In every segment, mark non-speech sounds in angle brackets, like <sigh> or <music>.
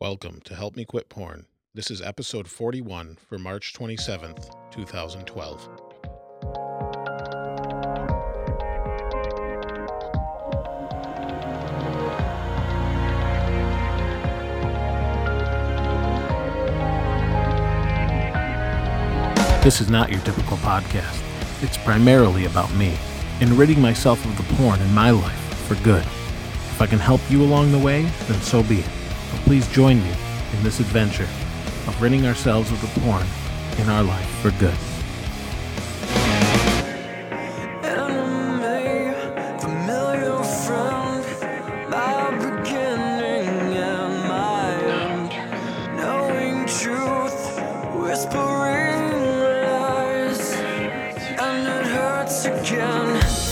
Welcome to Help Me Quit Porn. This is episode 41 for March 27th, 2012. This is not your typical podcast. It's primarily about me and ridding myself of the porn in my life for good. If I can help you along the way, then so be it. Please join me in this adventure of ridding ourselves of the porn in our life for good. enemy,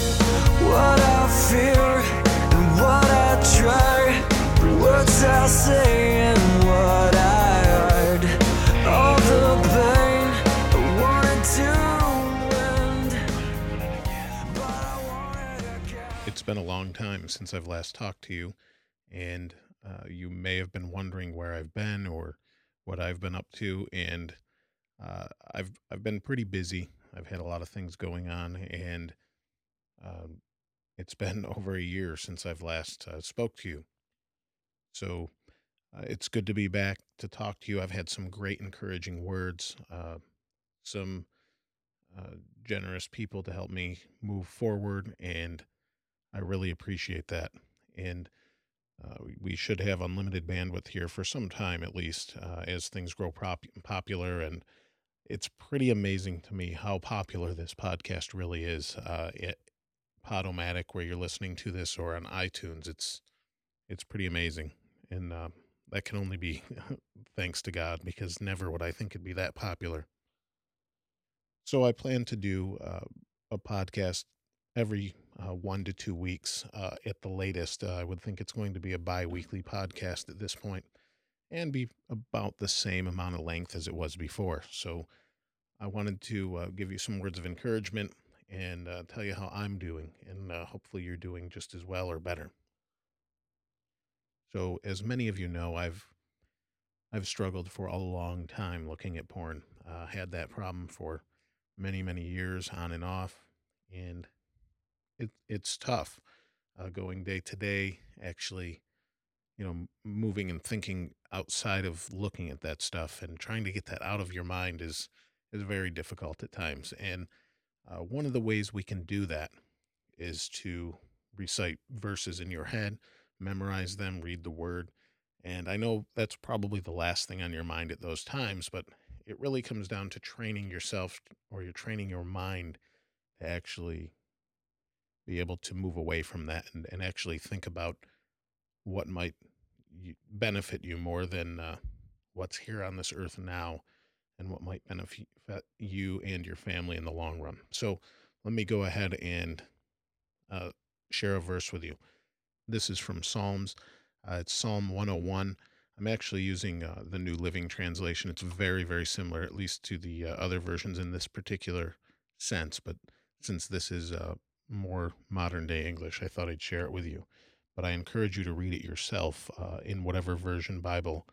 It's been a long time since I've last talked to you, and uh, you may have been wondering where I've been or what I've been up to. And uh, I've I've been pretty busy. I've had a lot of things going on, and um, it's been <laughs> over a year since I've last uh, spoke to you. So uh, it's good to be back to talk to you. I've had some great encouraging words, uh, some uh, generous people to help me move forward, and I really appreciate that. And uh, we- should have unlimited bandwidth here for some time at least uh, as things grow prop- popular. And it's pretty amazing to me how popular this podcast really is. Uh, it, Podomatic, where you're listening to this, or on iTunes, it's it's pretty amazing, and uh, that can only be <laughs> thanks to God because never would I think it'd be that popular. So I plan to do uh, a podcast every uh, one to two weeks uh, at the latest. Uh, I would think it's going to be a bi weekly podcast at this point and be about the same amount of length as it was before. So I wanted to uh, give you some words of encouragement and tell you how I'm doing, and hopefully you're doing just as well or better. So, as many of you know, I've I've struggled for a long time looking at porn. Uh, had that problem for many many years on and off, and it it's tough uh, going day to day. Actually, you know, moving and thinking outside of looking at that stuff and trying to get that out of your mind is is very difficult at times. And uh, one of the ways we can do that is to recite verses in your head, memorize them, read the word. And I know that's probably the last thing on your mind at those times, but it really comes down to training yourself or you're training your mind to actually be able to move away from that and, and actually think about what might benefit you more than uh, what's here on this earth now and what might benefit you and your family in the long run. So let me go ahead and uh, share a verse with you. This is from Psalms. Uh, it's Psalm 101. I'm actually using uh, the New Living Translation. It's very, very similar, at least to the uh, other versions in this particular sense. But since this is uh, more modern day English, I thought I'd share it with you. But I encourage you to read it yourself uh, in whatever version Bible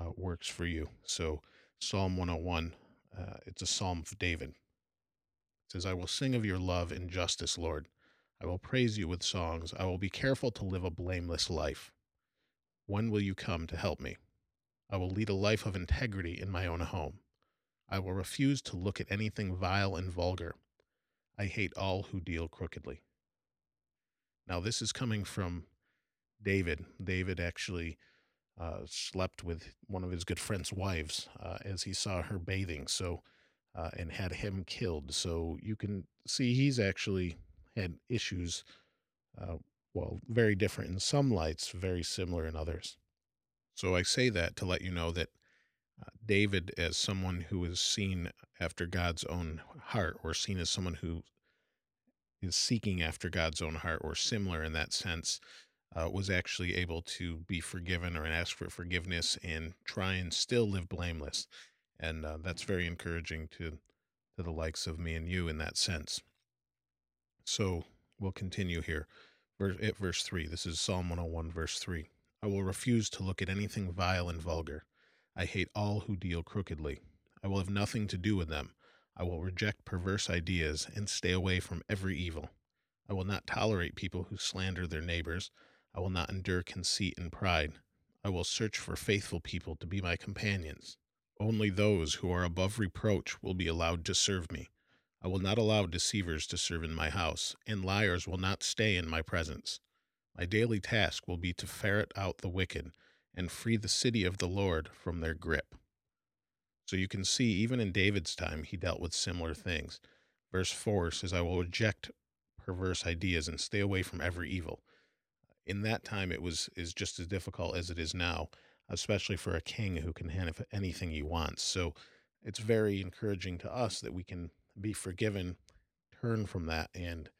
uh, works for you. So, Psalm 101, uh, it's a psalm of David. It says, I will sing of your love and justice, Lord. I will praise you with songs. I will be careful to live a blameless life. When will you come to help me? I will lead a life of integrity in my own home. I will refuse to look at anything vile and vulgar. I hate all who deal crookedly. Now, this is coming from David. David actually uh, slept with one of his good friend's wives uh, as he saw her bathing, so uh, and had him killed. So you can see he's actually had issues. Uh, well, very different in some lights, very similar in others. So I say that to let you know that uh, David, as someone who is seen after God's own heart, or seen as someone who is seeking after God's own heart, or similar in that sense, uh, was actually able to be forgiven or ask for forgiveness and try and still live blameless. And uh, that's very encouraging to to the likes of me and you in that sense. So we'll continue here. Verse, eh, at verse 3. This is Psalm 101, verse 3. I will refuse to look at anything vile and vulgar. I hate all who deal crookedly. I will have nothing to do with them. I will reject perverse ideas and stay away from every evil. I will not tolerate people who slander their neighbors. I will not endure conceit and pride. I will search for faithful people to be my companions. Only those who are above reproach will be allowed to serve me. I will not allow deceivers to serve in my house, and liars will not stay in my presence. My daily task will be to ferret out the wicked and free the city of the Lord from their grip. So you can see, even in David's time, he dealt with similar things. Verse 4 says, I will reject perverse ideas and stay away from every evil. In that time, it was is just as difficult as it is now, especially for a king who can have anything he wants. So it's very encouraging to us that we can be forgiven, turn from that, and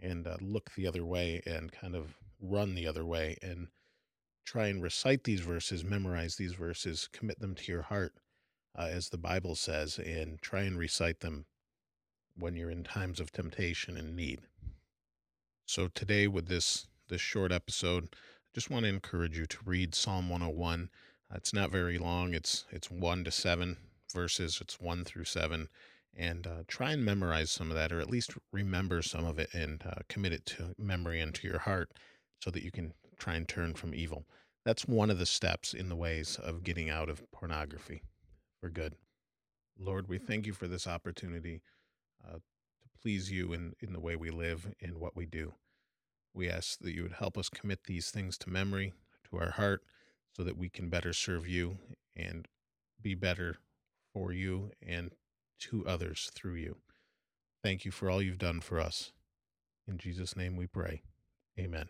and uh, look the other way and kind of run the other way and try and recite these verses, memorize these verses, commit them to your heart, uh, as the Bible says, and try and recite them when you're in times of temptation and need. So today, with this this short episode, I just want to encourage you to read Psalm 101. Uh, it's not very long. It's it's one to seven verses. It's one through seven, and uh, try and memorize some of that, or at least remember some of it, and uh, commit it to memory and to your heart, so that you can try and turn from evil. That's one of the steps in the ways of getting out of pornography for good. Lord, we thank you for this opportunity uh, to please you in, in the way we live and what we do. We ask that you would help us commit these things to memory, to our heart, so that we can better serve you and be better for you and to others through you. Thank you for all you've done for us. In Jesus' name we pray. Amen.